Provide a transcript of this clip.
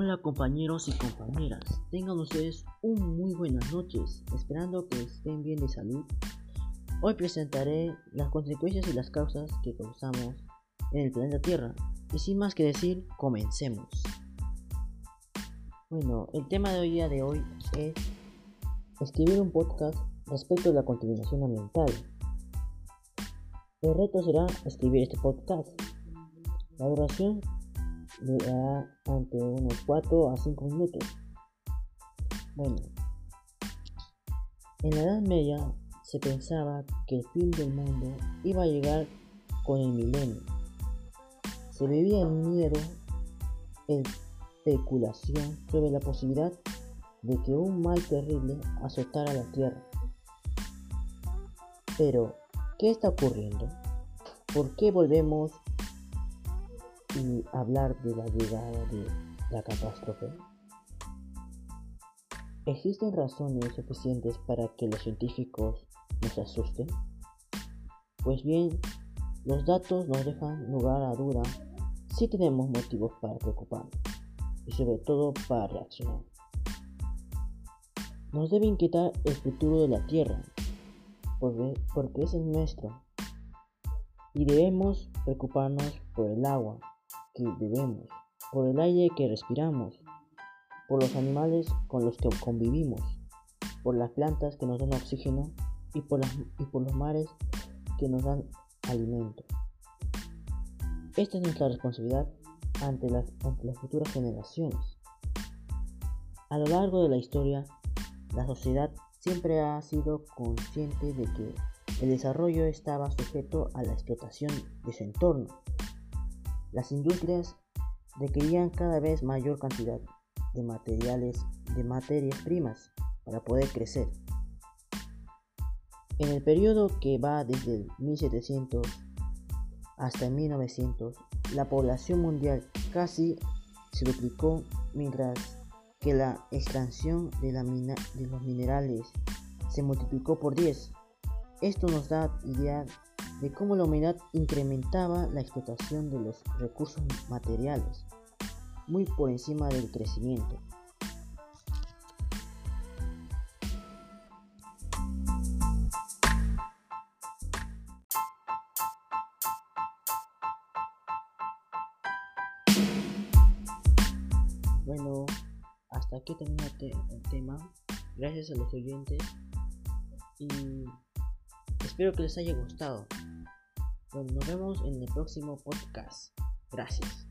Hola compañeros y compañeras, tengan ustedes un muy buenas noches, esperando que estén bien de salud. Hoy presentaré las consecuencias y las causas que causamos en el planeta Tierra. Y sin más que decir, comencemos. Bueno, el tema de hoy día de hoy es escribir un podcast respecto a la contaminación ambiental. El reto será escribir este podcast. La duración durará ante unos 4 a 5 minutos. Bueno, en la Edad Media se pensaba que el fin del mundo iba a llegar con el milenio. Se vivía en miedo, especulación sobre la posibilidad de que un mal terrible azotara la tierra. Pero, ¿qué está ocurriendo? ¿Por qué volvemos y hablar de la llegada de la catástrofe? ¿Existen razones suficientes para que los científicos nos asusten? Pues bien, los datos nos dejan lugar a duda si tenemos motivos para preocuparnos y sobre todo para reaccionar. Nos debe inquietar el futuro de la Tierra, porque es nuestro, y debemos preocuparnos por el agua, que bebemos, por el aire que respiramos, por los animales con los que convivimos, por las plantas que nos dan oxígeno y por, los mares que nos dan alimento. Esta es nuestra responsabilidad ante las futuras generaciones. A lo largo de la historia, la sociedad siempre ha sido consciente de que el desarrollo estaba sujeto a la explotación de su entorno las industrias requerían cada vez mayor cantidad de materiales, de materias primas para poder crecer. En el periodo que va desde el 1700 hasta 1900, la población mundial casi se duplicó mientras que la extracción de, de los minerales se multiplicó por 10. Esto nos da idea de cómo la humanidad incrementaba la explotación de los recursos materiales, muy por encima del crecimiento. Bueno, hasta aquí termina el tema. Gracias a los oyentes y espero que les haya gustado. Bueno, nos vemos en el próximo podcast. Gracias.